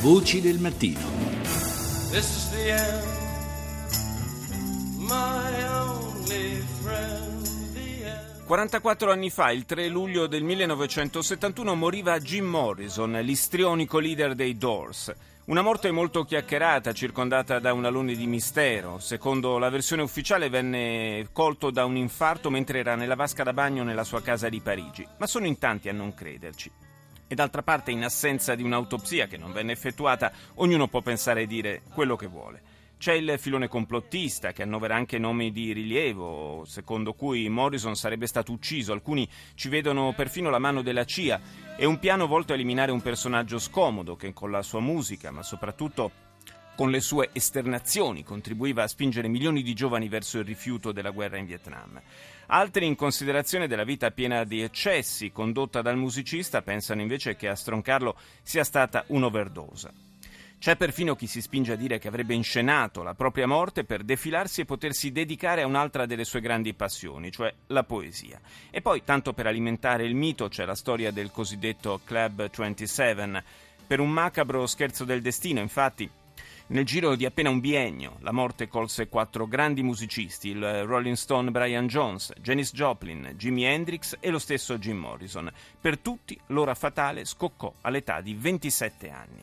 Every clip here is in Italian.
Voci del mattino. This is the end, my only friend. The end. 44 anni fa, il 3 luglio del 1971, moriva Jim Morrison, l'istrionico leader dei Doors. Una morte molto chiacchierata, circondata da un alone di mistero. Secondo la versione ufficiale venne colto da un infarto mentre era nella vasca da bagno nella sua casa di Parigi, ma sono in tanti a non crederci. E d'altra parte, in assenza di un'autopsia che non venne effettuata, ognuno può pensare e dire quello che vuole. C'è il filone complottista che annovera anche nomi di rilievo, secondo cui Morrison sarebbe stato ucciso. Alcuni ci vedono perfino la mano della CIA e un piano volto a eliminare un personaggio scomodo che con la sua musica, ma soprattutto con le sue esternazioni, contribuiva a spingere milioni di giovani verso il rifiuto della guerra in Vietnam. Altri, in considerazione della vita piena di eccessi condotta dal musicista, pensano invece che a stroncarlo sia stata un'overdose. C'è perfino chi si spinge a dire che avrebbe inscenato la propria morte per defilarsi e potersi dedicare a un'altra delle sue grandi passioni, cioè la poesia. E poi, tanto per alimentare il mito, c'è la storia del cosiddetto Club 27. Per un macabro scherzo del destino, infatti, nel giro di appena un biennio, la morte colse quattro grandi musicisti, il Rolling Stone Brian Jones, Janis Joplin, Jimi Hendrix e lo stesso Jim Morrison. Per tutti l'ora fatale scoccò all'età di 27 anni.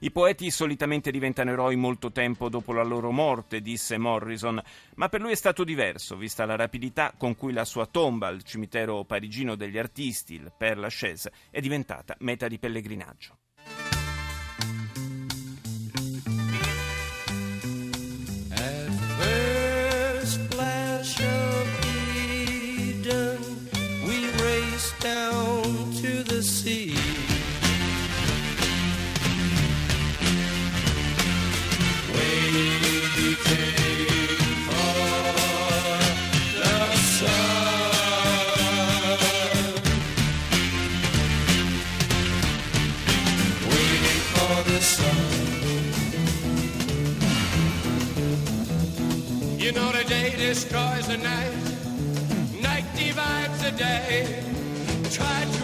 I poeti solitamente diventano eroi molto tempo dopo la loro morte, disse Morrison, ma per lui è stato diverso, vista la rapidità con cui la sua tomba al cimitero parigino degli artisti, il Père Lachaise, è diventata meta di pellegrinaggio. Waiting for the sun. Waiting for the sun. You know the day destroys the night, night divides the day. Try to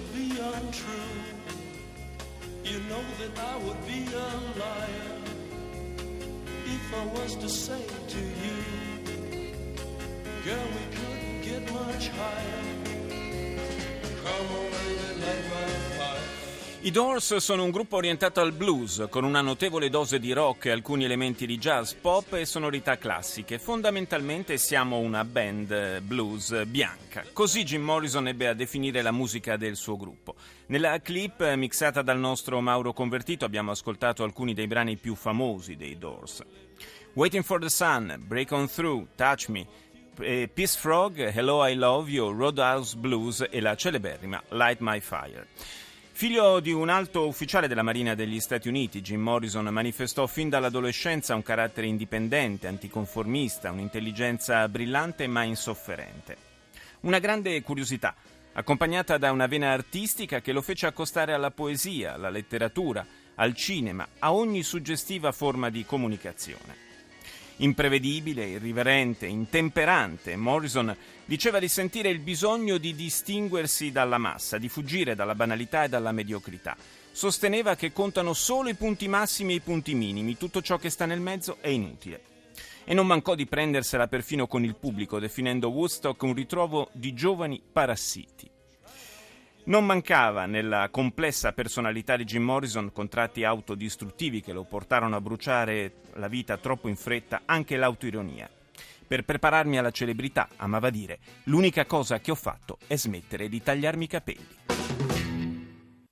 would be untrue. You know that I would be a liar if I was to say to you, Girl, we couldn't get much higher. Come on, baby, light my fire. I Doors sono un gruppo orientato al blues, con una notevole dose di rock e alcuni elementi di jazz, pop e sonorità classiche. Fondamentalmente siamo una band blues bianca. Così Jim Morrison ebbe a definire la musica del suo gruppo. Nella clip mixata dal nostro Mauro Convertito abbiamo ascoltato alcuni dei brani più famosi dei Doors. Waiting for the Sun, Break On Through, Touch Me, Peace Frog, Hello I Love You, Roadhouse Blues e la celeberrima Light My Fire. Figlio di un alto ufficiale della Marina degli Stati Uniti, Jim Morrison manifestò fin dall'adolescenza un carattere indipendente, anticonformista, un'intelligenza brillante ma insofferente. Una grande curiosità, accompagnata da una vena artistica che lo fece accostare alla poesia, alla letteratura, al cinema, a ogni suggestiva forma di comunicazione. Imprevedibile, irriverente, intemperante, Morrison diceva di sentire il bisogno di distinguersi dalla massa, di fuggire dalla banalità e dalla mediocrità. Sosteneva che contano solo i punti massimi e i punti minimi, tutto ciò che sta nel mezzo è inutile. E non mancò di prendersela perfino con il pubblico, definendo Woodstock un ritrovo di giovani parassiti. Non mancava nella complessa personalità di Jim Morrison contratti autodistruttivi che lo portarono a bruciare la vita troppo in fretta anche l'autoironia. Per prepararmi alla celebrità, amava dire, l'unica cosa che ho fatto è smettere di tagliarmi i capelli.